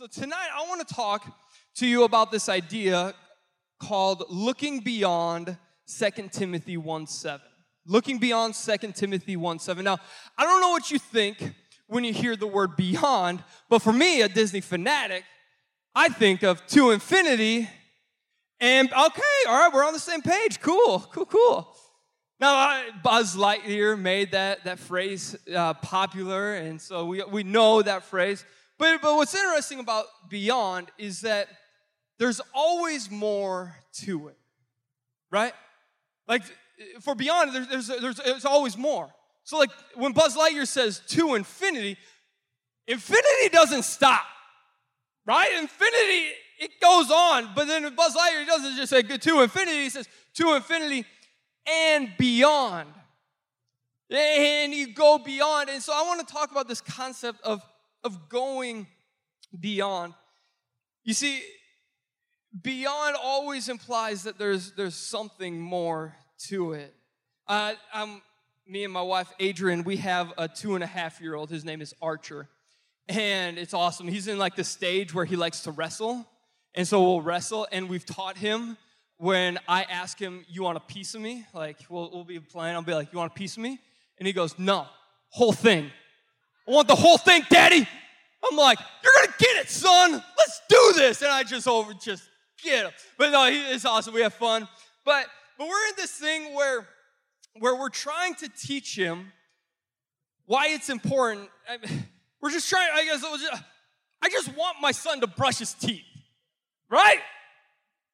So, tonight I want to talk to you about this idea called looking beyond 2 Timothy 1 7. Looking beyond 2 Timothy 1 7. Now, I don't know what you think when you hear the word beyond, but for me, a Disney fanatic, I think of to infinity and okay, all right, we're on the same page. Cool, cool, cool. Now, Buzz Lightyear made that, that phrase uh, popular, and so we, we know that phrase. But, but what's interesting about beyond is that there's always more to it, right? Like for beyond, there's, there's, there's, there's always more. So, like when Buzz Lightyear says to infinity, infinity doesn't stop, right? Infinity, it goes on. But then Buzz Lightyear doesn't just say to infinity, he says to infinity and beyond. And you go beyond. And so I want to talk about this concept of of going beyond. You see, beyond always implies that there's, there's something more to it. Uh, I'm, me and my wife, Adrian, we have a two and a half year old. His name is Archer. And it's awesome. He's in like the stage where he likes to wrestle. And so we'll wrestle, and we've taught him when I ask him, You want a piece of me? Like, we'll, we'll be playing, I'll be like, You want a piece of me? And he goes, No, whole thing. I want the whole thing, Daddy. I'm like, you're gonna get it, son. Let's do this. And I just over just get him. But no, it's awesome. We have fun. But but we're in this thing where where we're trying to teach him why it's important. I, we're just trying. I guess just, I just want my son to brush his teeth, right?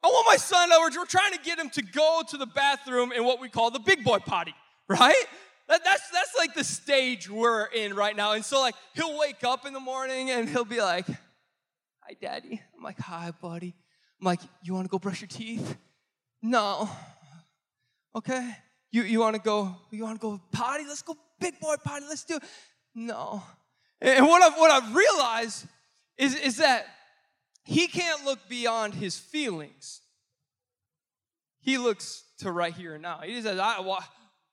I want my son. We're, we're trying to get him to go to the bathroom in what we call the big boy potty, right? That, that's, that's like the stage we're in right now. And so, like, he'll wake up in the morning and he'll be like, Hi, daddy. I'm like, Hi, buddy. I'm like, You want to go brush your teeth? No. Okay. You, you want to go, you want to go potty? Let's go big boy potty. Let's do it. No. And what I've, what I've realized is, is that he can't look beyond his feelings. He looks to right here and now. He says, I, well,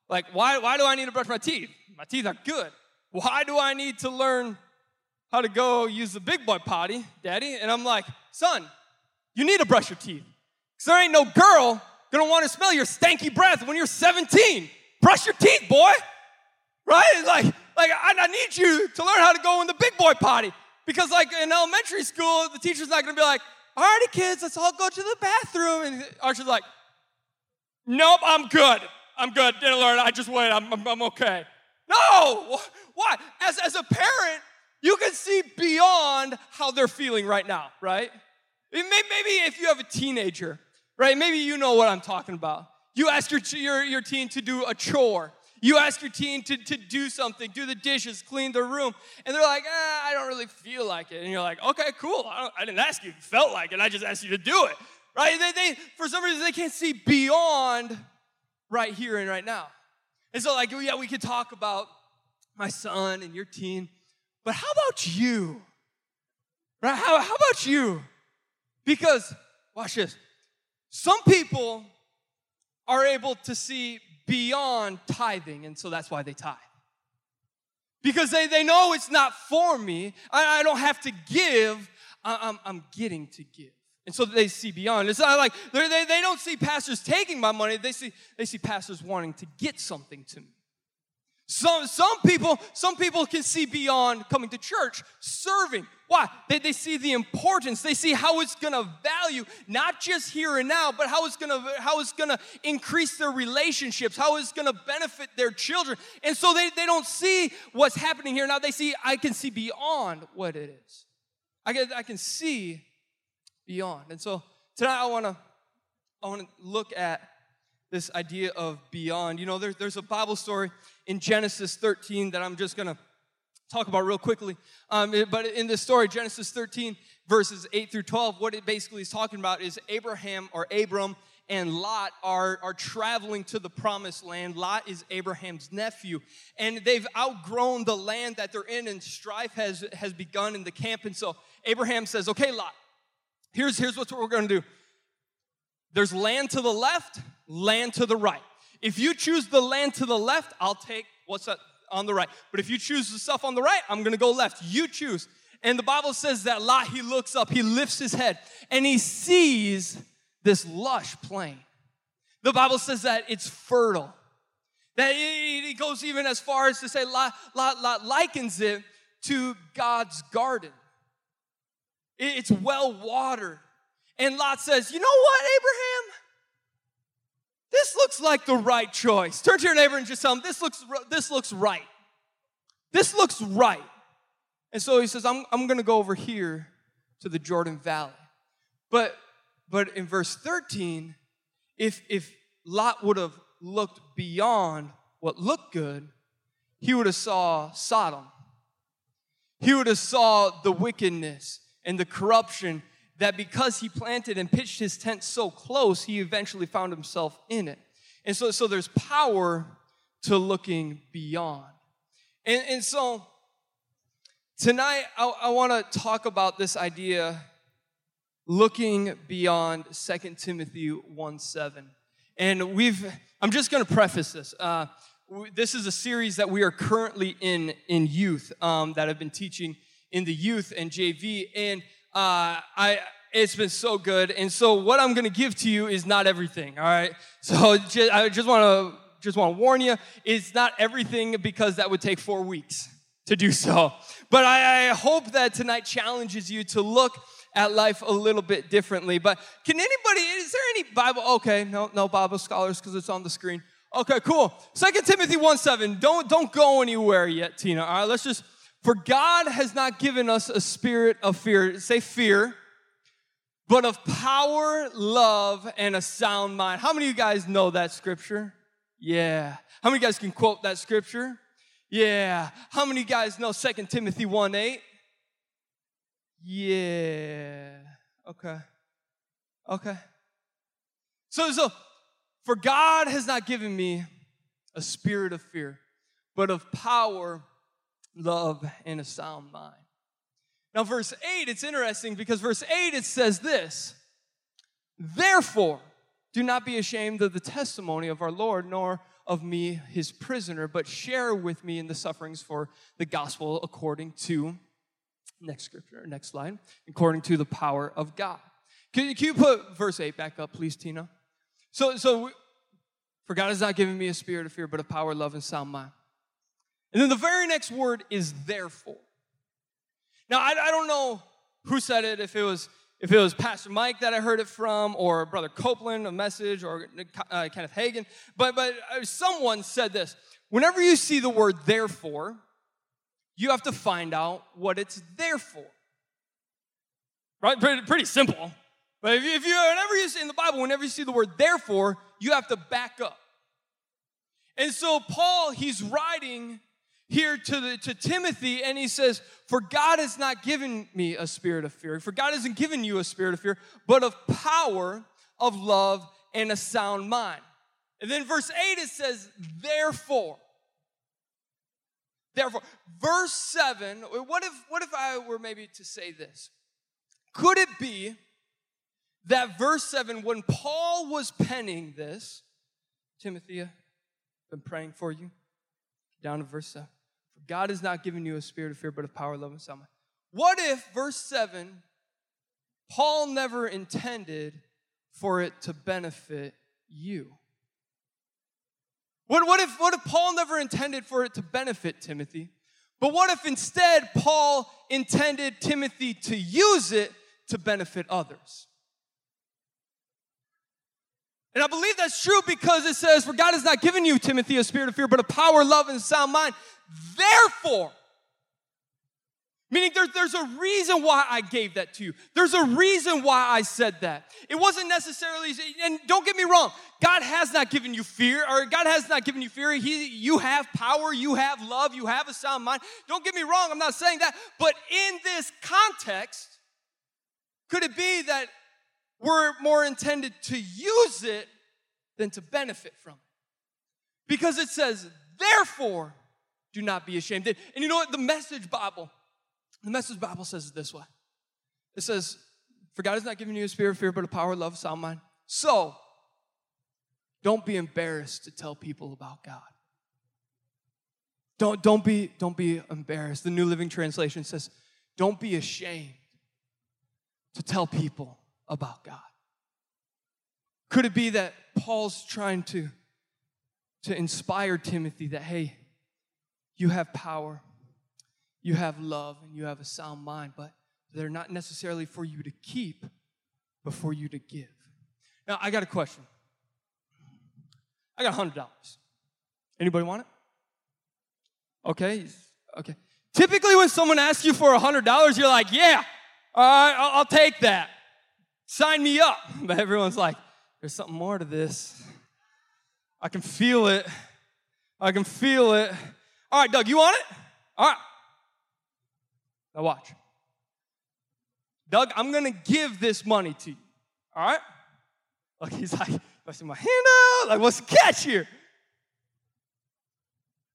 like, why, why do I need to brush my teeth? My teeth are good. Why do I need to learn how to go use the big boy potty, daddy? And I'm like, son, you need to brush your teeth. Because there ain't no girl gonna wanna smell your stanky breath when you're 17. Brush your teeth, boy. Right? Like, like I, I need you to learn how to go in the big boy potty. Because, like, in elementary school, the teacher's not gonna be like, Alrighty, kids, let's all go to the bathroom. And Archer's like, Nope, I'm good. I'm good. Didn't learn. I just wait. I'm, I'm, I'm okay. No. Why? As, as a parent, you can see beyond how they're feeling right now, right? Maybe if you have a teenager, right? Maybe you know what I'm talking about. You ask your, your, your teen to do a chore. You ask your teen to, to do something, do the dishes, clean the room, and they're like, eh, I don't really feel like it. And you're like, okay, cool. I, I didn't ask you if you felt like it. I just asked you to do it, right? They, they, for some reason, they can't see beyond right here and right now. And so, like, yeah, we could talk about my son and your teen, but how about you? Right? How, how about you? Because, watch this. Some people are able to see beyond tithing, and so that's why they tithe. Because they, they know it's not for me. I, I don't have to give, I, I'm, I'm getting to give. And so they see beyond. It's not like they, they don't see pastors taking my money, they see, they see pastors wanting to get something to me. Some, some people, some people can see beyond coming to church, serving. Why? They, they see the importance. They see how it's gonna value, not just here and now, but how it's gonna how it's gonna increase their relationships, how it's gonna benefit their children. And so they, they don't see what's happening here now. They see, I can see beyond what it is. I can, I can see beyond. And so tonight I want to I want to look at this idea of beyond. You know, there, there's a Bible story in Genesis 13 that I'm just going to talk about real quickly. Um, it, but in this story, Genesis 13, verses 8 through 12, what it basically is talking about is Abraham or Abram and Lot are, are traveling to the promised land. Lot is Abraham's nephew, and they've outgrown the land that they're in, and strife has, has begun in the camp. And so Abraham says, Okay, Lot, Here's, here's what we're gonna do there's land to the left, land to the right. If you choose the land to the left, I'll take what's on the right. But if you choose the stuff on the right, I'm gonna go left. You choose. And the Bible says that Lot, he looks up, he lifts his head, and he sees this lush plain. The Bible says that it's fertile. That he goes even as far as to say, Lot, Lot, Lot likens it to God's garden. It's well watered. And Lot says, You know what, Abraham? This looks like the right choice. Turn to your neighbor and just tell him, This looks, this looks right. This looks right. And so he says, I'm, I'm going to go over here to the Jordan Valley. But, but in verse 13, if, if Lot would have looked beyond what looked good, he would have saw Sodom. He would have saw the wickedness and the corruption that because he planted and pitched his tent so close, he eventually found himself in it. And so, so there's power to looking beyond. And, and so tonight, I, I want to talk about this idea looking beyond 2 Timothy 1 7. And we've, I'm just going to preface this. Uh, this is a series that we are currently in in youth um, that I've been teaching in the youth and JV. And uh, I, it's been so good. And so what I'm to give to you is not everything. All right. So just, I just want to just want to warn you, it's not everything because that would take four weeks to do so. But I, I hope that tonight challenges you to look at life a little bit differently. But can anybody, is there any Bible? Okay, no, no Bible scholars because it's on the screen. Okay, cool. Second Timothy 1 7. Don't, don't go anywhere yet, Tina. All right, let's just, for God has not given us a spirit of fear. Say fear, but of power, love, and a sound mind. How many of you guys know that scripture? Yeah. How many guys can quote that scripture? Yeah. How many guys know Second Timothy 1 8? Yeah. Okay. Okay. So, so, for God has not given me a spirit of fear, but of power, love, and a sound mind. Now, verse 8, it's interesting because verse 8 it says this Therefore, do not be ashamed of the testimony of our Lord, nor of me, his prisoner, but share with me in the sufferings for the gospel according to Next scripture, next slide. According to the power of God. Can, can you put verse 8 back up, please, Tina? So, so for God has not given me a spirit of fear, but of power, love, and sound mind. And then the very next word is therefore. Now, I, I don't know who said it, if it was if it was Pastor Mike that I heard it from, or Brother Copeland, a message, or uh, Kenneth Hagin, but, but uh, someone said this whenever you see the word therefore, you have to find out what it's there for. Right? Pretty, pretty simple. But if you, if you, whenever you see in the Bible, whenever you see the word therefore, you have to back up. And so Paul, he's writing here to, the, to Timothy, and he says, For God has not given me a spirit of fear. For God hasn't given you a spirit of fear, but of power, of love, and a sound mind. And then verse 8, it says, Therefore. Therefore, verse 7, what if, what if I were maybe to say this? Could it be that verse 7, when Paul was penning this, Timothy, I've been praying for you, down to verse 7. God has not given you a spirit of fear, but of power, love, and sound. What if, verse 7, Paul never intended for it to benefit you? What, what, if, what if Paul never intended for it to benefit Timothy? But what if instead Paul intended Timothy to use it to benefit others? And I believe that's true because it says, For God has not given you, Timothy, a spirit of fear, but a power, love, and sound mind. Therefore, Meaning there, there's a reason why I gave that to you. There's a reason why I said that. It wasn't necessarily, and don't get me wrong, God has not given you fear, or God has not given you fear. He, you have power, you have love, you have a sound mind. Don't get me wrong, I'm not saying that. But in this context, could it be that we're more intended to use it than to benefit from it? Because it says, therefore, do not be ashamed. And you know what? The message Bible the message Bible says it this way it says, For God has not given you a spirit of fear, but a power, love, sound mind. So, don't be embarrassed to tell people about God. Don't, don't, be, don't be embarrassed. The New Living Translation says, don't be ashamed to tell people about God. Could it be that Paul's trying to, to inspire Timothy that, hey, you have power, you have love, and you have a sound mind, but they're not necessarily for you to keep, but for you to give. Now, I got a question. I got $100. Anybody want it? Okay, okay. Typically, when someone asks you for $100, you're like, yeah, all right, I'll, I'll take that. Sign me up. But everyone's like, there's something more to this. I can feel it. I can feel it. All right, Doug, you want it? All right. Now watch. Doug, I'm gonna give this money to you. All right? Look, he's like, I see my hand out. Like, what's the catch here?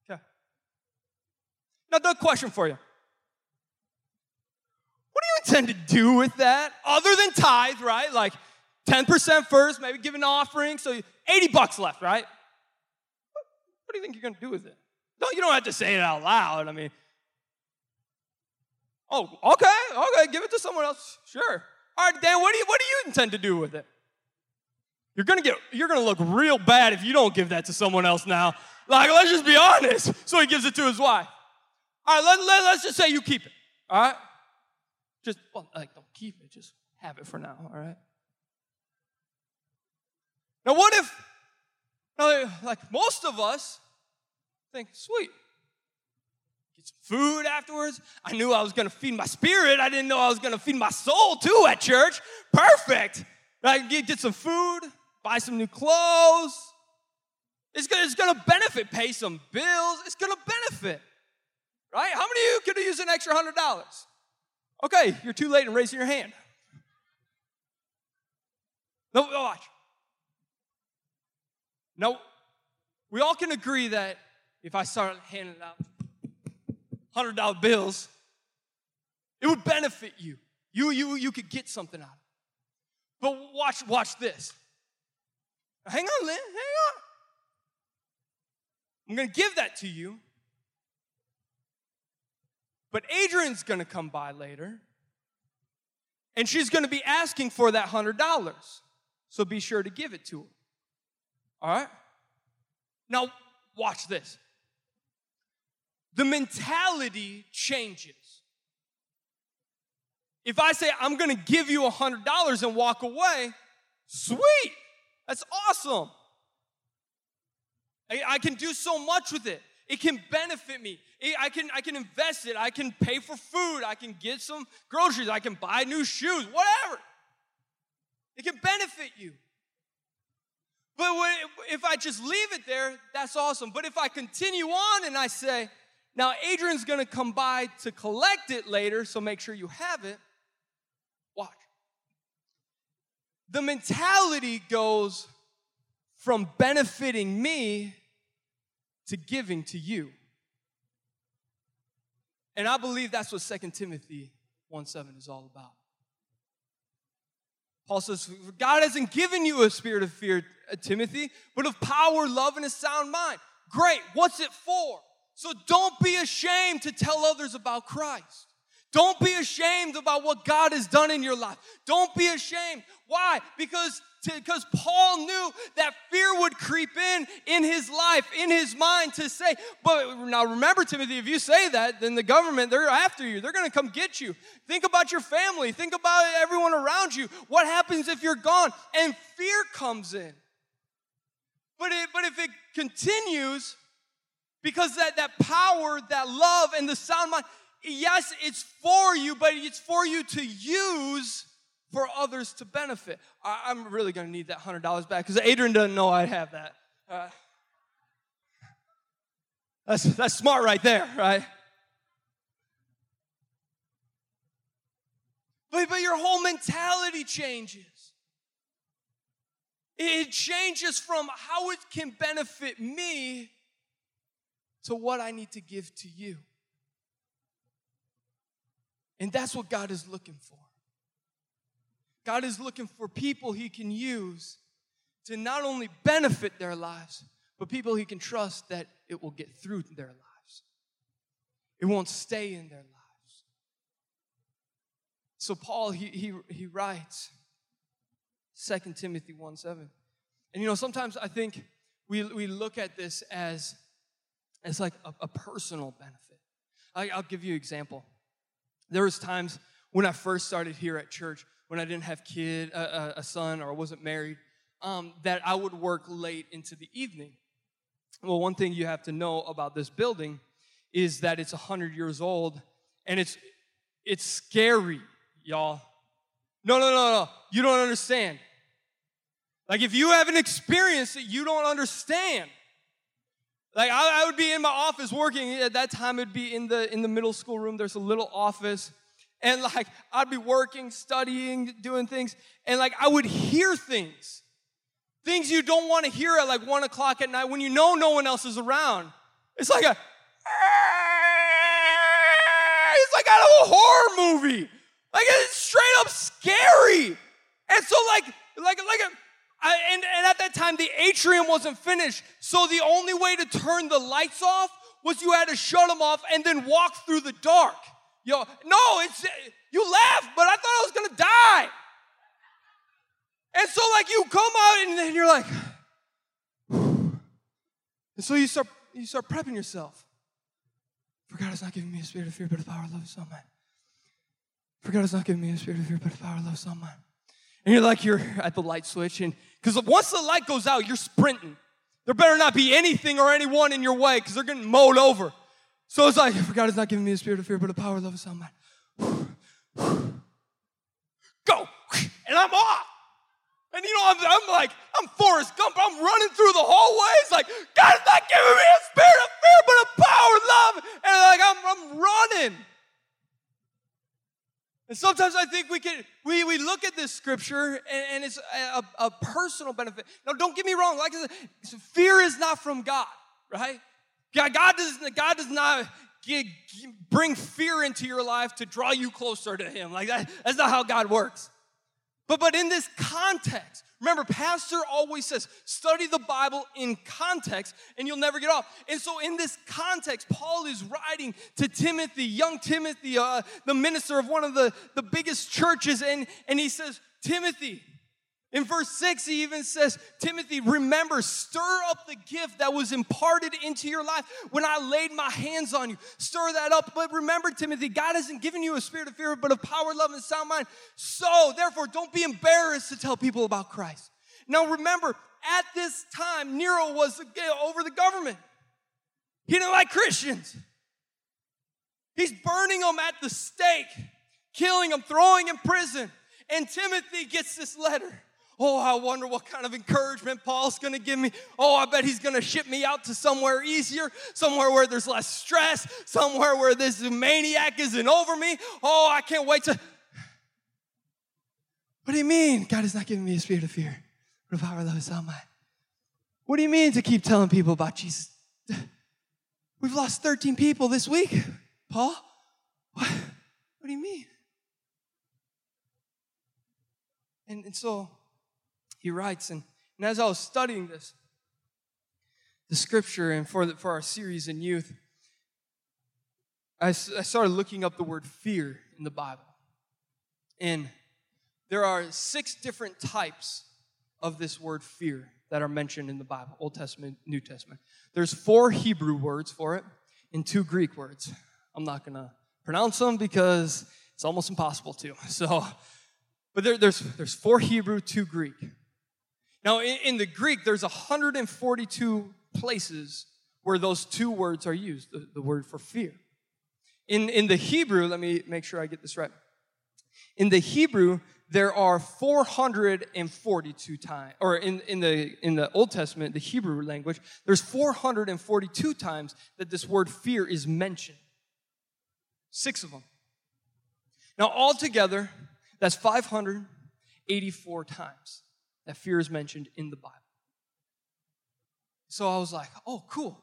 Okay. Now, Doug, question for you. Intend to do with that other than tithe, right? Like 10% first, maybe give an offering, so 80 bucks left, right? What, what do you think you're gonna do with it? No, you don't have to say it out loud. I mean, oh, okay, okay, give it to someone else. Sure. All right, Dan, what do you what do you intend to do with it? You're gonna get you're gonna look real bad if you don't give that to someone else now. Like, let's just be honest. So he gives it to his wife. All right, let, let, let's just say you keep it. All right? Just well, like don't keep it, just have it for now, all right? Now what if now, like most of us think, sweet. Get some food afterwards. I knew I was gonna feed my spirit. I didn't know I was gonna feed my soul too at church. Perfect. I get, get some food, buy some new clothes. It's gonna, it's gonna benefit, pay some bills. It's gonna benefit, right? How many of you could use an extra hundred dollars? Okay, you're too late in raising your hand. No, oh, watch. No, we all can agree that if I start handing out hundred dollar bills, it would benefit you. You, you, you could get something out of it. But watch, watch this. Hang on, Lynn, hang on. I'm gonna give that to you. But Adrian's gonna come by later, and she's gonna be asking for that hundred dollars. So be sure to give it to her. All right? Now, watch this. The mentality changes. If I say, I'm gonna give you a $100 and walk away, sweet, that's awesome. I, I, can do so much with it. It can benefit me. It, I, can, I can invest it. I can pay for food. I can get some groceries. I can buy new shoes, whatever. It can benefit you. But if I just leave it there, that's awesome. But if I continue on and I say, now Adrian's gonna come by to collect it later, so make sure you have it, watch. The mentality goes from benefiting me to giving to you. And I believe that's what 2 Timothy 1 7 is all about. Paul says, God hasn't given you a spirit of fear, uh, Timothy, but of power, love, and a sound mind. Great. What's it for? So don't be ashamed to tell others about Christ. Don't be ashamed about what God has done in your life. Don't be ashamed. Why? Because because Paul knew that fear would creep in in his life, in his mind to say, but now remember, Timothy, if you say that, then the government, they're after you. They're going to come get you. Think about your family. Think about everyone around you. What happens if you're gone? And fear comes in. But, it, but if it continues, because that, that power, that love, and the sound mind, yes, it's for you, but it's for you to use for others to benefit. I, am really going to need that $100 back because Adrian doesn't know I have that. Uh, that's, that's smart right there, right? But, but your whole mentality changes. It changes from how it can benefit me to what I need to give to you. And that's what God is looking for. God is looking for people He can use to not only benefit their lives, but people He can trust that it will get through their lives. It won't stay in their lives. So Paul, he, he, he writes 2 Timothy 1 7. And you know, sometimes I think we, we look at this as, as like a, a personal benefit. I, I'll give you an example. There was times when I first started here at church, when I didn't have kid, a, a son, or I wasn't married, um, that I would work late into the evening. Well, one thing you have to know about this building is that it's 100 years old and it's it's scary, y'all. No, no, no, no. You don't understand. Like if you haven't experienced it, you don't understand. Like I, I, would be in my office working at that time. It'd be in the in the middle school room. There's a little office, and like I'd be working, studying, doing things, and like I would hear things, things you don't want to hear at like one o'clock at night when you know no one else is around. It's like a it's like out of a horror movie. Like it's straight up scary. And so like like like I, and, and at that time the atrium wasn't finished. So the only way to turn the lights off was you had to shut them off and then walk through the dark. Yo, no, it's you laugh, but I thought I was gonna die. And so like you come out and then you're like, and so you start you start prepping yourself. For God has not given me a spirit of fear, but of power, love, and mind. For God has not given me a spirit of fear, but of power, love, and sound mind. And you're like, you're at the light switch, and because once the light goes out, you're sprinting. There better not be anything or anyone in your way because they're getting mowed over. So it's like, for God has not given me a spirit of fear, but a power, of love, and sound mind. Go! And I'm off. And you know, I'm, I'm, like, I'm Forrest Gump. I'm running through the hallways like, God God's not giving me a spirit of fear, but a power, of love. And like, I'm, I'm running. And sometimes I think we can we, we look at this scripture and, and it's a, a, personal benefit. Now, don't get me wrong. Like I said, fear is not from God, right? God, God does God does not get, bring fear into your life to draw you closer to Him. Like that, that's not how God works. But, but in this context, remember, Pastor always says, study the Bible in context and you'll never get off. And so, in this context, Paul is writing to Timothy, young Timothy, uh, the minister of one of the, the biggest churches, and, and he says, Timothy, in verse 6, he even says, Timothy, remember, stir up the gift that was imparted into your life when I laid my hands on you. Stir that up. But remember, Timothy, God hasn't given you a spirit of fear, but of power, love, and sound mind. So, therefore, don't be embarrassed to tell people about Christ. Now, remember, at this time, Nero was over the government. He didn't like Christians. He's burning them at the stake, killing them, throwing in prison. And Timothy gets this letter. Oh, I wonder what kind of encouragement Paul's gonna give me. Oh, I bet he's gonna ship me out to somewhere easier, somewhere where there's less stress, somewhere where this maniac isn't over me. Oh, I can't wait to. What do you mean? God is not giving me a spirit of fear, but power, love. What do you mean to keep telling people about Jesus? We've lost 13 people this week, Paul. What, what do you mean? And, and so he writes. And, and as I was studying this, the scripture, and for, the, for our series in youth, I, I started looking up the word fear in the Bible. And there are six different types of this word fear that are mentioned in the Bible Old Testament, New Testament. There's four Hebrew words for it and two Greek words. I'm not going to pronounce them because it's almost impossible to. So, but there, there's, there's four Hebrew, two Greek. Now, in, in the Greek, there's 142 places where those two words are used, the, the word for fear. In, in the Hebrew, let me make sure I get this right. In the Hebrew, there are 442 times, or in, in, the, in the Old Testament, the Hebrew language, there's 442 times that this word fear is mentioned. Six of them. Now, altogether, that's 584 times that fear is mentioned in the Bible. So I was like, oh, cool.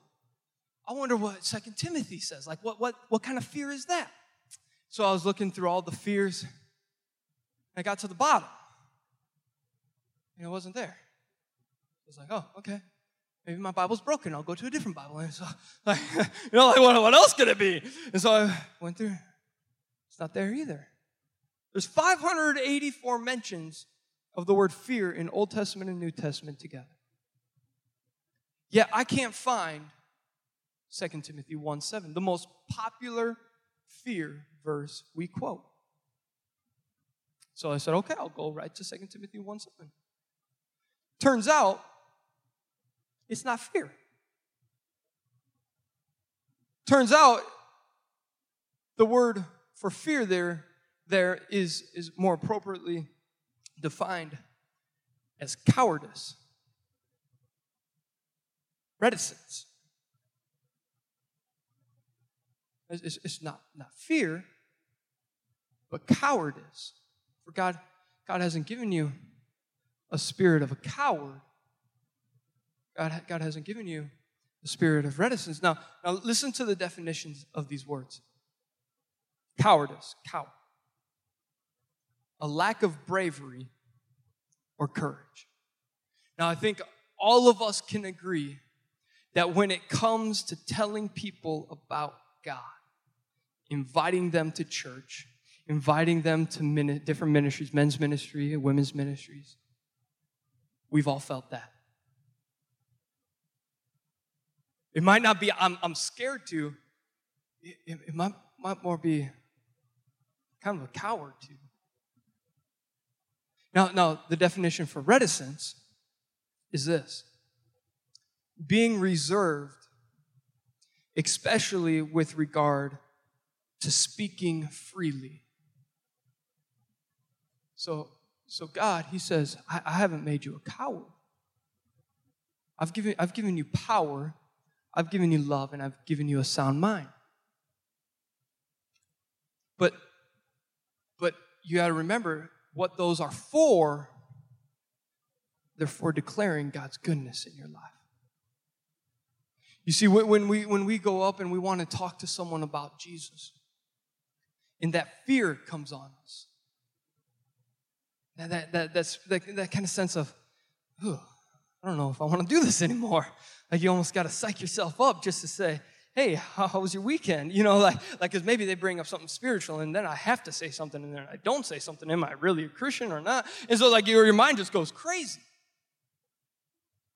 I wonder what Second Timothy says. Like, what, what, what kind of fear is that? So I was looking through all the fears. I got to the bottom. And it wasn't there. I was like, oh, okay. Maybe my Bible's broken. I'll go to a different Bible. And so, like, you know, like, what, what else could it be? And so I went through. It's not there either. There's 584 mentions of the word fear in Old Testament and New Testament together. Yet I can't find 2 Timothy 1 7, the most popular fear verse we quote. So I said, okay, I'll go right to 2 Timothy 1 7. Turns out, it's not fear. Turns out, the word for fear there, there is, is more appropriately defined as cowardice, reticence. It's, it's not, not fear, but cowardice. For God, God hasn't given you a spirit of a coward. God, God hasn't given you a spirit of reticence. Now, now listen to the definitions of these words. Cowardice, coward. A lack of bravery or courage. Now, I think all of us can agree that when it comes to telling people about God, inviting them to church, inviting them to different ministries, men's ministry, women's ministries. We've all felt that. It might not be, I'm, I'm scared to, it, it, it might, might more be kind of a coward to. Now, now, the definition for reticence is this being reserved, especially with regard to speaking freely. So, so God, He says, I, I haven't made you a coward. I've given, I've given you power, I've given you love, and I've given you a sound mind. But, but you got to remember what those are for. They're for declaring God's goodness in your life. You see, when we, when we go up and we want to talk to someone about Jesus, and that fear comes on us. That, that, that, that's, that, that kind of sense of, I don't know if I want to do this anymore. Like you almost got to psych yourself up just to say, hey, how, how was your weekend? You know, like, like, because maybe they bring up something spiritual and then I have to say something and then I don't say something. Am I really a Christian or not? And so, like, your, your mind just goes crazy.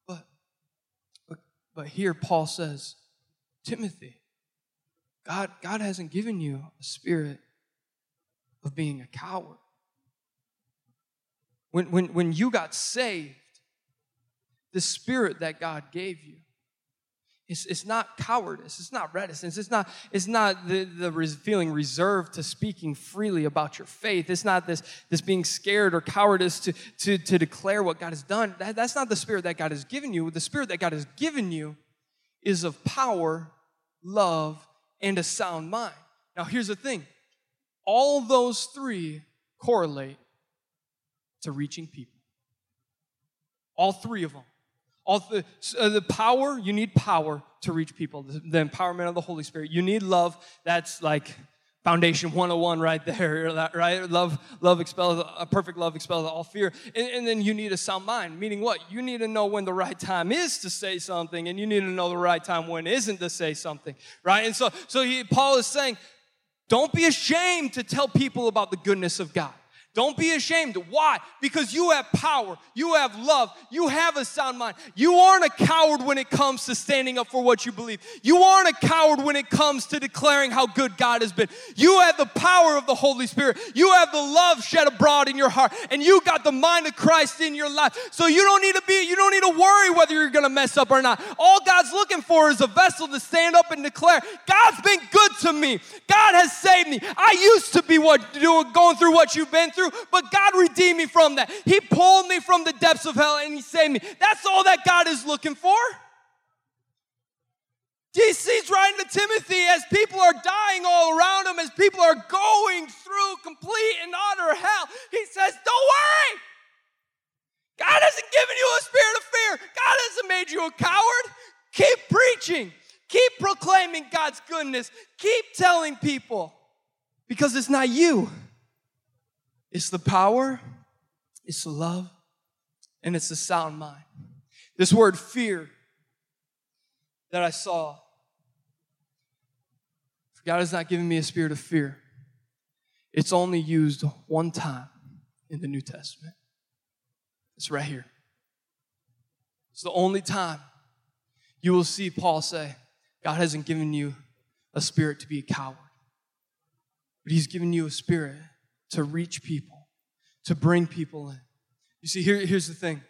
But, but, but here Paul says, Timothy, God, God hasn't given you a spirit of being a coward. When, when, when you got saved, the spirit that God gave you, it's, it's not cowardice. It's not reticence. It's not, it's not the, the res, feeling reserved to speaking freely about your faith. It's not this, this being scared or cowardice to, to, to declare what God has done. That, that's not the spirit that God has given you. The spirit that God has given you is of power, love, and a sound mind. Now, here's the thing all those three correlate to reaching people. All three of them. All the, uh, the power, you need power to reach people. The, the, empowerment of the Holy Spirit. You need love. That's like foundation 101 right there, right? Love, love expels, a perfect love expels all fear. And, and then you need a sound mind, meaning what? You need to know when the right time is to say something, and you need to know the right time when isn't to say something, right? And so, so he, Paul is saying, don't be ashamed to tell people about the goodness of God. Don't be ashamed. Why? Because you have power, you have love, you have a sound mind. You aren't a coward when it comes to standing up for what you believe. You aren't a coward when it comes to declaring how good God has been. You have the power of the Holy Spirit, you have the love shed abroad in your heart, and you got the mind of Christ in your life. So you don't need to be, you don't need to worry whether you're gonna mess up or not. All God's looking for is a vessel to stand up and declare, God's been good to me. God has saved me. I used to be what doing, going through what you've been through through, but God redeemed me from that. He pulled me from the depths of hell and He saved me. That's all that God is looking for. DC's writing to Timothy as people are dying all around him, as people are going through complete and utter hell. He says, Don't worry. God hasn't given you a spirit of fear. God hasn't made you a coward. Keep preaching. Keep proclaiming God's goodness. Keep telling people because it's not you. It's the power, it's the love, and it's the sound mind. This word fear that I saw, God has not given me a spirit of fear. It's only used one time in the New Testament. It's right here. It's the only time you will see Paul say, God hasn't given you a spirit to be a coward, but He's given you a spirit to reach people, to bring people in. You see, here, here's the thing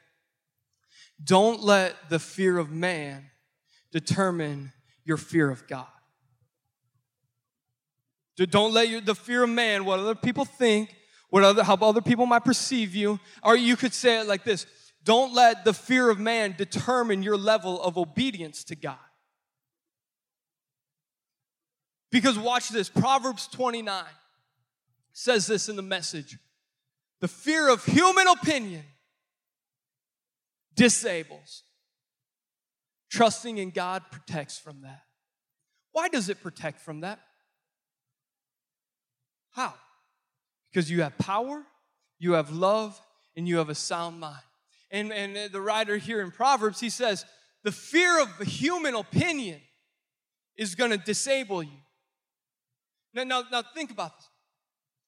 don't let the fear of man determine your fear of God. Don't let your, the fear of man, what other people think, what other, how other people might perceive you, or you could say it like this don't let the fear of man determine your level of obedience to God. Because watch this Proverbs 29 says this in the message the fear of human opinion disables. Trusting in God protects from that. Why does it protect from that? How? Because you have power, you have love, and you have a sound mind. And, and the writer here in Proverbs, he says, the fear of human opinion is going to disable you. Now, now, now think about this.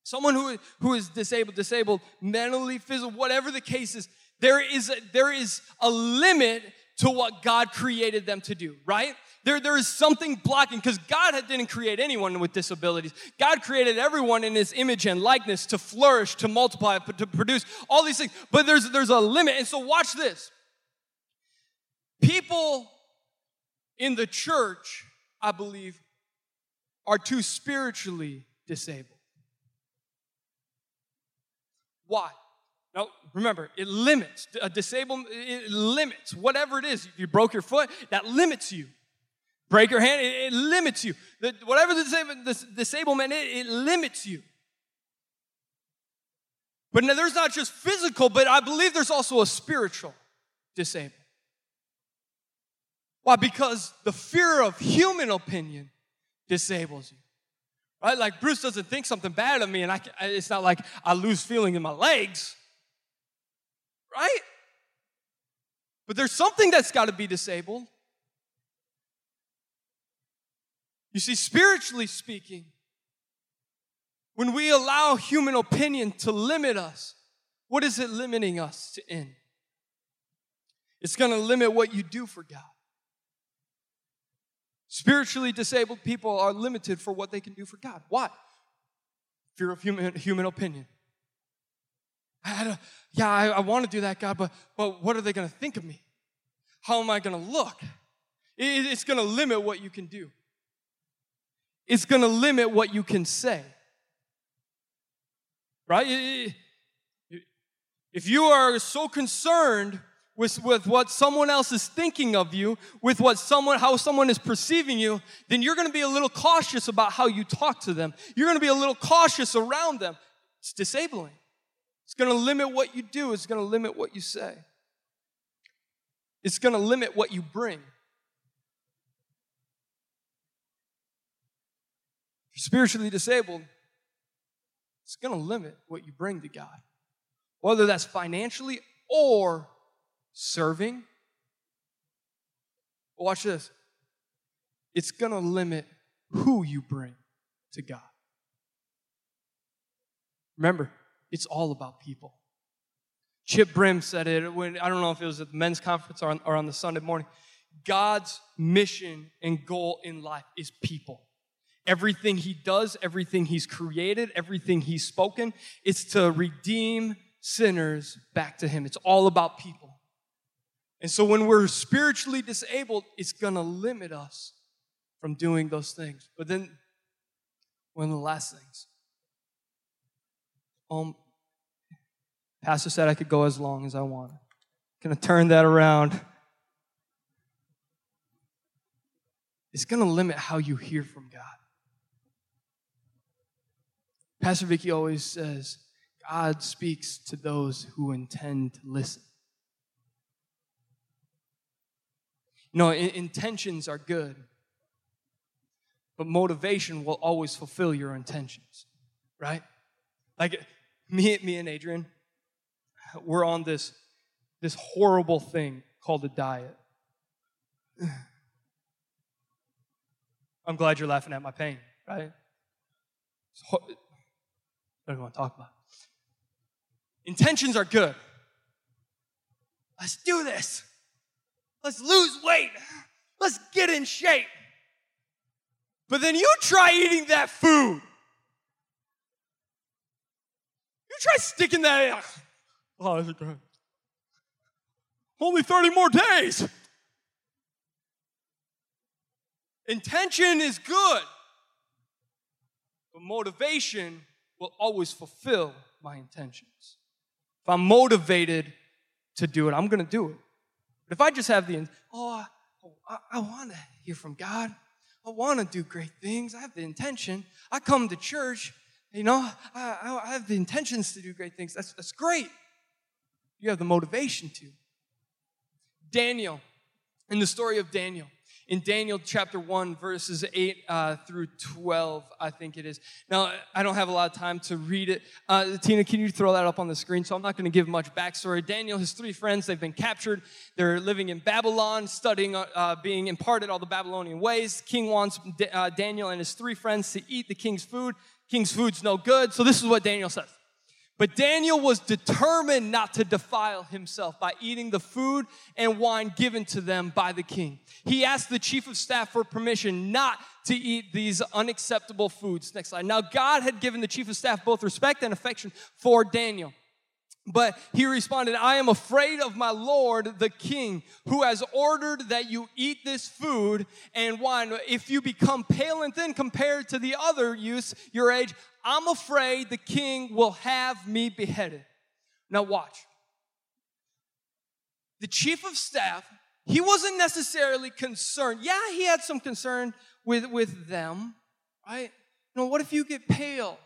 Someone who, who is disabled, disabled, mentally, physically, whatever the case is, there is a, there is a limit to what God created them to do, right? There, there is something blocking because God didn't create anyone with disabilities. God created everyone in his image and likeness to flourish, to multiply, to produce all these things. But there's, there's a limit. And so, watch this. People in the church, I believe, are too spiritually disabled. Why? Now, remember, it limits. A disabled, it limits whatever it is. If you broke your foot, that limits you. Break your hand, it, it limits you. The, whatever the, disab- the disablement, it, it limits you. But now, there's not just physical, but I believe there's also a spiritual disablement. Why? Because the fear of human opinion disables you. Right? Like Bruce doesn't think something bad of me, and I, it's not like I lose feeling in my legs. Right? But there's something that's got to be disabled. You see, spiritually speaking, when we allow human opinion to limit us, what is it limiting us to in? It's going to limit what you do for God. Spiritually disabled people are limited for what they can do for God. Why? Fear of human, human opinion. I yeah, I, I want to do that, God, but, but what are they going to think of me? How am I going to look? It, it's going to limit what you can do it's going to limit what you can say. Right? If you are so concerned with, with what someone else is thinking of you, with what someone, how someone is perceiving you, then you're going to be a little cautious about how you talk to them. You're going to be a little cautious around them. It's disabling. It's going to limit what you do. It's going to limit what you say. It's going to limit what you bring. If you're spiritually disabled, it's going to limit what you bring to God. Whether that's financially or serving. Watch this. It's going to limit who you bring to God. Remember, it's all about people. Chip Brim said it when, I don't know if it was at the men's conference or on, or on the Sunday morning. God's mission and goal in life is people. Everything he does, everything he's created, everything he's spoken, it's to redeem sinners back to him. It's all about people. And so when we're spiritually disabled, it's going to limit us from doing those things. But then, one of the last things. Um, Pastor said I could go as long as I wanted. Gonna turn that around. It's gonna limit how you hear from God. Pastor Vicky always says, God speaks to those who intend to listen. Know, intentions are good, but motivation will always fulfill your intentions, right? Like me, me and Adrian, we're on this, this horrible thing called a diet. I'm glad you're laughing at my pain, right? What do you want to talk about? Intentions are good. Let's do this. Let's lose weight. Let's get in shape. But then you try eating that food. You try sticking that in. Oh, is good. Only 30 more days. Intention is good, but motivation will always fulfill my intentions. If I'm motivated to do it, I'm going to do it. But if I just have the, oh, oh, I, I want to hear from God, I want to do great things, I have the intention, I come to church, you know, I, I have the intentions to do great things, that's, that's great. You have the motivation to. Daniel, in the story of Daniel, in Daniel chapter 1, verses 8 uh, through 12, I think it is. Now, I don't have a lot of time to read it. Uh, Tina, can you throw that up on the screen? So I'm not going to give much backstory. Daniel, his three friends, they've been captured. They're living in Babylon, studying, uh, uh being imparted all the Babylonian ways. King wants uh, Daniel and his three friends to eat the king's food. King's food's no good. So this is what Daniel says. But Daniel was determined not to defile himself by eating the food and wine given to them by the king. He asked the chief of staff for permission not to eat these unacceptable foods. Next slide. Now, God had given the chief of staff both respect and affection for Daniel. But he responded, I am afraid of my Lord the king, who has ordered that you eat this food and wine. If you become pale and thin compared to the other youths your age, I'm afraid the king will have me beheaded. Now, watch. The chief of staff, he wasn't necessarily concerned. Yeah, he had some concern with, with them, right? You know, what if you get pale?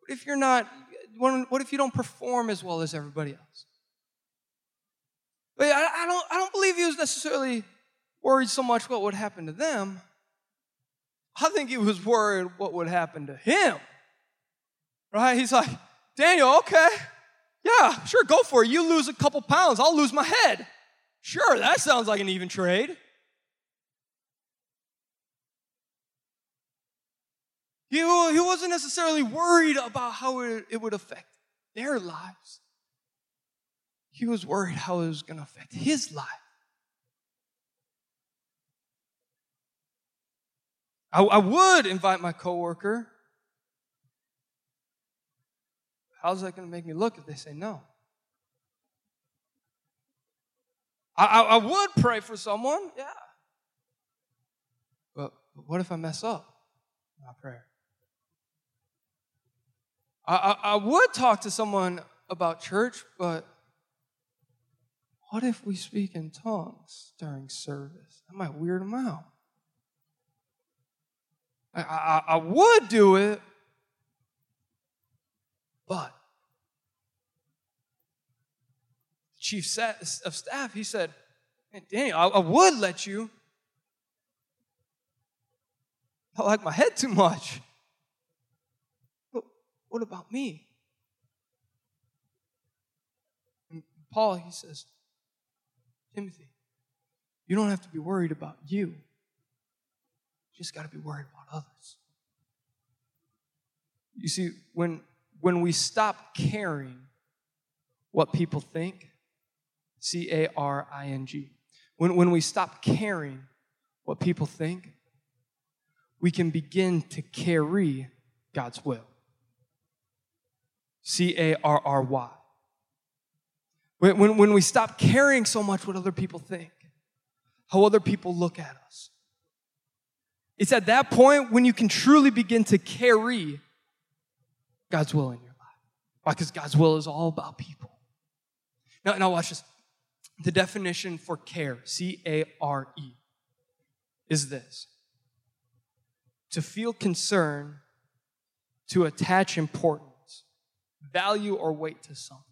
What if you're not what if you don't perform as well as everybody else? But I, I, don't, I don't believe he was necessarily worried so much what would happen to them. I think he was worried what would happen to him. Right? He's like, Daniel, okay, yeah, sure, go for it. You lose a couple pounds, I'll lose my head. Sure, that sounds like an even trade. He, he wasn't necessarily worried about how it, it would affect their lives. He was worried how it was going to affect his life. I, I would invite my coworker. How's that going to make me look if they say no? I, I, I would pray for someone, yeah. But, but what if I mess up my prayer? I, I, I would talk to someone about church, but what if we speak in tongues during service? That might weird them out. I, I, I would do it, but the chief of staff, he said, Daniel, I, I would let you. I like my head too much. But What about me? And Paul, he says, Timothy, you don't have to be worried about you. You just got to be worried about others. You see, when, when we stop caring what people think, C A R I N G, when, when we stop caring what people think, we can begin to carry God's will. C A R R Y. When, when, when we stop caring so much what other people think, how other people look at us, it's at that point when you can truly begin to carry God's will in your life. Why? Because God's will is all about people. Now, now watch this. The definition for care, C A R E, is this to feel concern, to attach importance value or weight to something.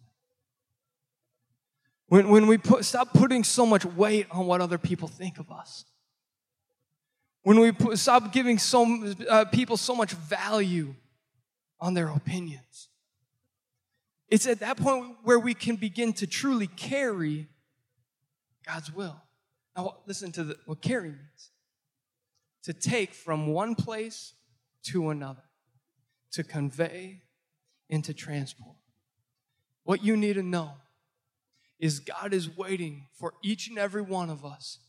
When, when we put, stop putting so much weight on what other people think of us. When we put, stop giving so, uh, people so much value on their opinions. It's at that point where we can begin to truly carry God's will. Now, listen to the, what carry means to take from one place to another, to convey into transport. What you need to know is God is waiting for each and every one of us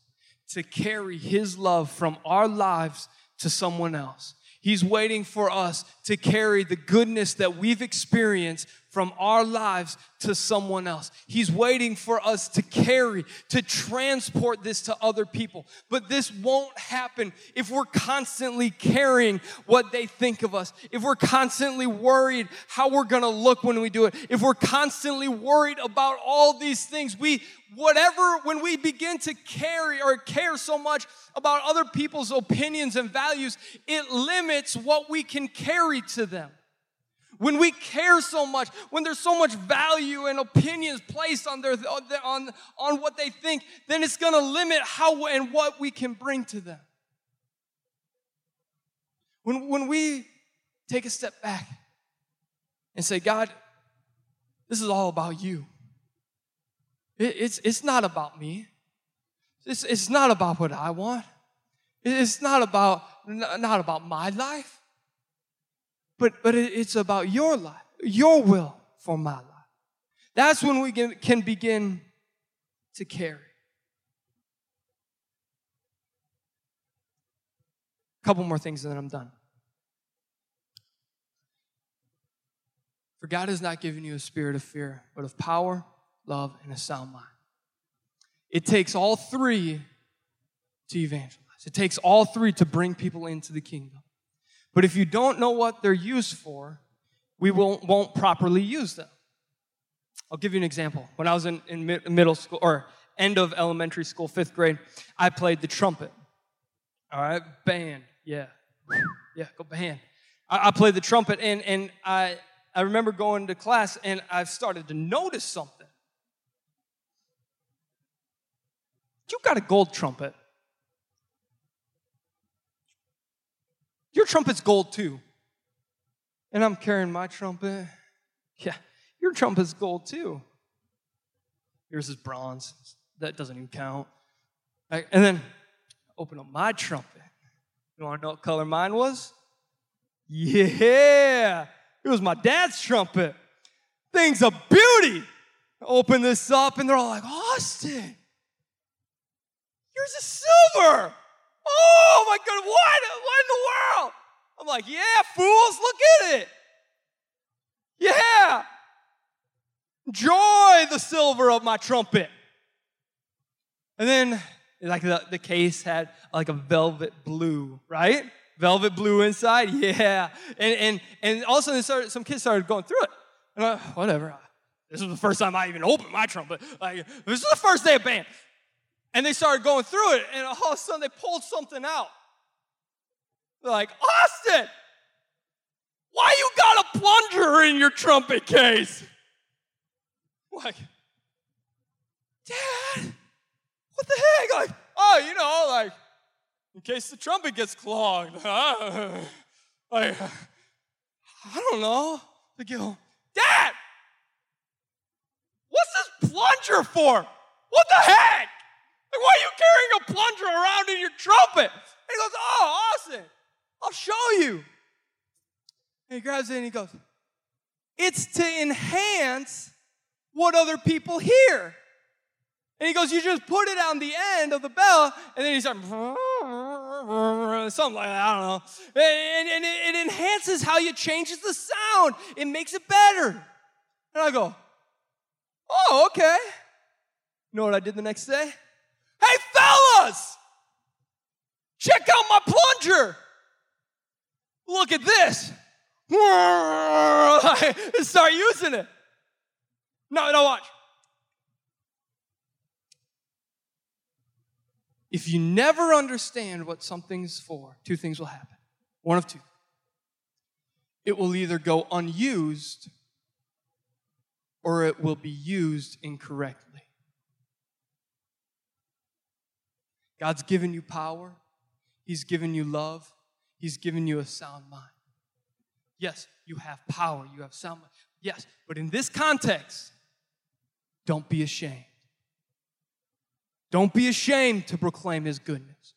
to carry His love from our lives to someone else. He's waiting for us to carry the goodness that we've experienced from our lives to someone else. He's waiting for us to carry, to transport this to other people. But this won't happen if we're constantly carrying what they think of us, if we're constantly worried how we're gonna look when we do it, if we're constantly worried about all these things. We, whatever, when we begin to carry or care so much about other people's opinions and values, it limits what we can carry to them. When we care so much, when there's so much value and opinions placed on, their, on, on what they think, then it's gonna limit how and what we can bring to them. When, when we take a step back and say, God, this is all about you. It, it's, it's not about me. It's, it's not about what I want. It's not about, not about my life but, but it's about your life, your will for my life. That's when we can begin to carry. A couple more things and then I'm done. For God has not given you a spirit of fear, but of power, love, and a sound mind. It takes all three to evangelize. It takes all three to bring people into the kingdom. But if you don't know what they're used for, we won't, won't properly use them. I'll give you an example. When I was in, in middle school, or end of elementary school, fifth grade, I played the trumpet. All right, band, yeah. Yeah, go band. I, I played the trumpet, and, and I, I remember going to class, and I started to notice something. You got a gold trumpet. Your trumpet's gold too. And I'm carrying my trumpet. Yeah, your trumpet's gold too. Yours is bronze. That doesn't even count. Right, and then open up my trumpet. You want to know what color mine was? Yeah, it was my dad's trumpet. Thing's a beauty. I open this up, and they're all like, Austin, yours is silver. Oh my God, what? What in the world? I'm like, yeah, fools, look at it. Yeah. Joy the silver of my trumpet. And then, like the, the case had like a velvet blue, right? Velvet blue inside, yeah. And and and all of also started, some kids started going through it. And I, whatever. This was the first time I even opened my trumpet. Like this was the first day of band. And they started going through it, and all of a sudden they pulled something out. They're like, Austin, why you got a plunger in your trumpet case? Like, Dad, what the heck? Like, oh, you know, like, in case the trumpet gets clogged. like, I don't know. They go, Dad, what's this plunger for? What the heck? Like, why are you carrying a plunger around in your trumpet? And he goes, Oh, Austin, I'll show you. And he grabs it and he goes, It's to enhance what other people hear. And he goes, You just put it on the end of the bell, and then he starts something like that, I don't know. And, and it, it enhances how you changes the sound, it makes it better. And I go, Oh, okay. You know what I did the next day? Hey, fellas, check out my plunger. Look at this. Start using it. No, no, watch. If you never understand what something's for, two things will happen. One of two. It will either go unused or it will be used incorrectly. God's given you power, He's given you love, He's given you a sound mind. Yes, you have power, you have sound mind. Yes, but in this context, don't be ashamed. Don't be ashamed to proclaim His goodness.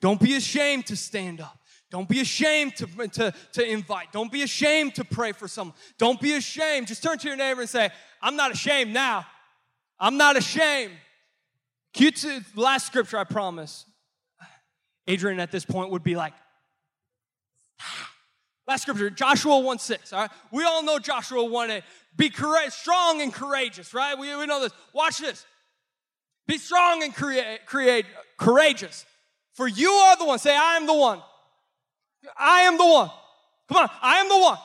Don't be ashamed to stand up. Don't be ashamed to, to, to invite. Don't be ashamed to pray for someone. Don't be ashamed. Just turn to your neighbor and say, I'm not ashamed now. I'm not ashamed. Cute last scripture, I promise. Adrian at this point would be like, ah. last scripture, Joshua 1 6. All right. We all know Joshua 1 8. Be courage, strong and courageous, right? We, we know this. Watch this. Be strong and create, create courageous. For you are the one. Say, I am the one. I am the one. Come on, I am the one.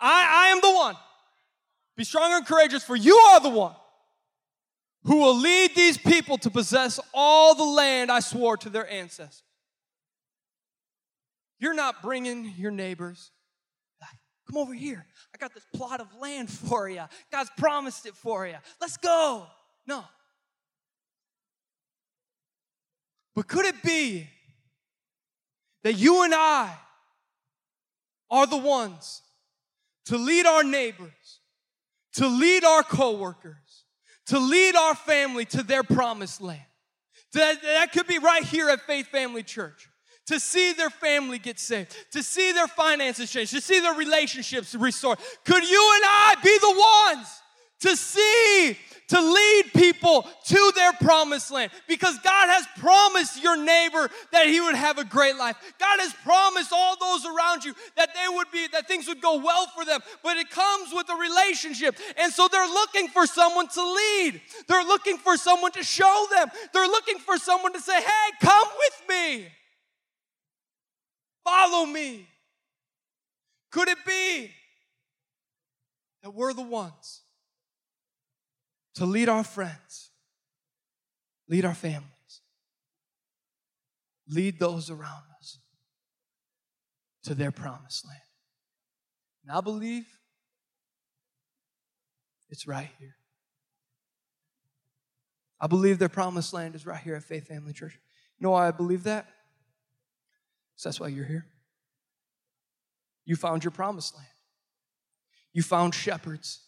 I, I am the one. Be strong and courageous, for you are the one who will lead these people to possess all the land I swore to their ancestors. You're not bringing your neighbors. Come over here. I got this plot of land for you. God's promised it for you. Let's go. No. But could it be that you and I are the ones to lead our neighbors, to lead our coworkers, to lead our family to their promised land? That, that could be right here at Faith Family Church to see their family get saved, to see their finances change, to see their relationships restored. Could you and I be the ones to see to lead people to their promised land because God has promised your neighbor that he would have a great life. God has promised all those around you that they would be that things would go well for them, but it comes with a relationship. And so they're looking for someone to lead. They're looking for someone to show them. They're looking for someone to say, "Hey, come with me. Follow me." Could it be that we're the ones to lead our friends, lead our families, lead those around us to their promised land. And I believe it's right here. I believe their promised land is right here at Faith Family Church. You know why I believe that? Because that's why you're here. You found your promised land. You found shepherds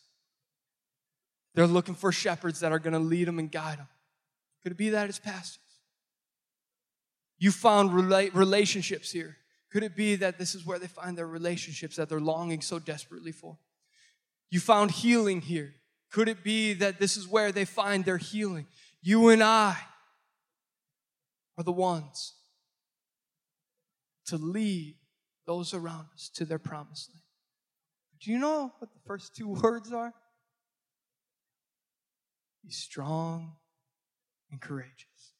they're looking for shepherds that are going to lead them and guide them. Could it be that it's pastors? You found rela- relationships here. Could it be that this is where they find their relationships that they're longing so desperately for? You found healing here. Could it be that this is where they find their healing? You and I are the ones to lead those around us to their promised land. Do you know what the first two words are? Be strong and courageous.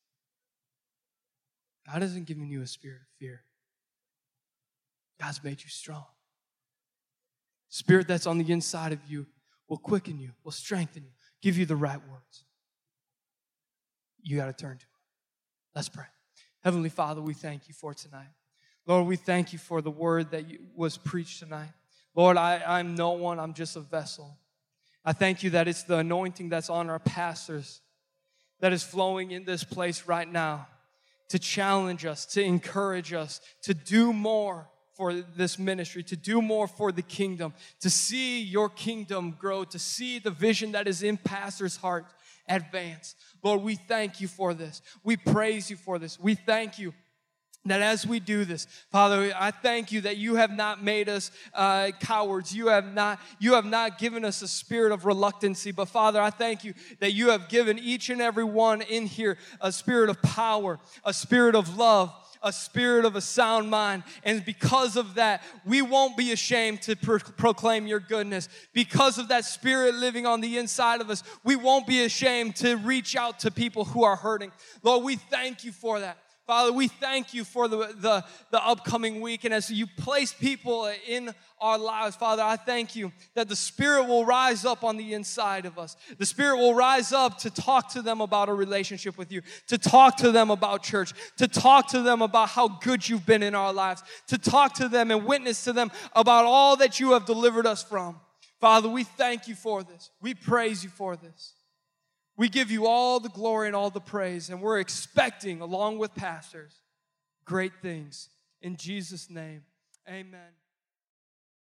God hasn't given you a spirit of fear. God's made you strong. Spirit that's on the inside of you will quicken you, will strengthen you, give you the right words. You got to turn to Him. Let's pray. Heavenly Father, we thank you for tonight. Lord, we thank you for the word that was preached tonight. Lord, I, I'm no one, I'm just a vessel. I thank you that it's the anointing that's on our pastors that is flowing in this place right now to challenge us, to encourage us, to do more for this ministry, to do more for the kingdom, to see your kingdom grow, to see the vision that is in pastors' heart advance. Lord, we thank you for this. We praise you for this. We thank you that as we do this father i thank you that you have not made us uh, cowards you have not you have not given us a spirit of reluctancy but father i thank you that you have given each and every one in here a spirit of power a spirit of love a spirit of a sound mind. And because of that, we won't be ashamed to pro- proclaim your goodness. Because of that spirit living on the inside of us, we won't be ashamed to reach out to people who are hurting. Lord, we thank you for that. Father, we thank you for the, the, the upcoming week. And as you place people in our lives, Father, I thank you that the Spirit will rise up on the inside of us. The Spirit will rise up to talk to them about a relationship with you, to talk to them about church, to talk to them about how good you've been in our lives, to talk to them and witness to them about all that you have delivered us from. Father, we thank you for this. We praise you for this. We give you all the glory and all the praise, and we're expecting, along with pastors, great things. In Jesus' name, amen.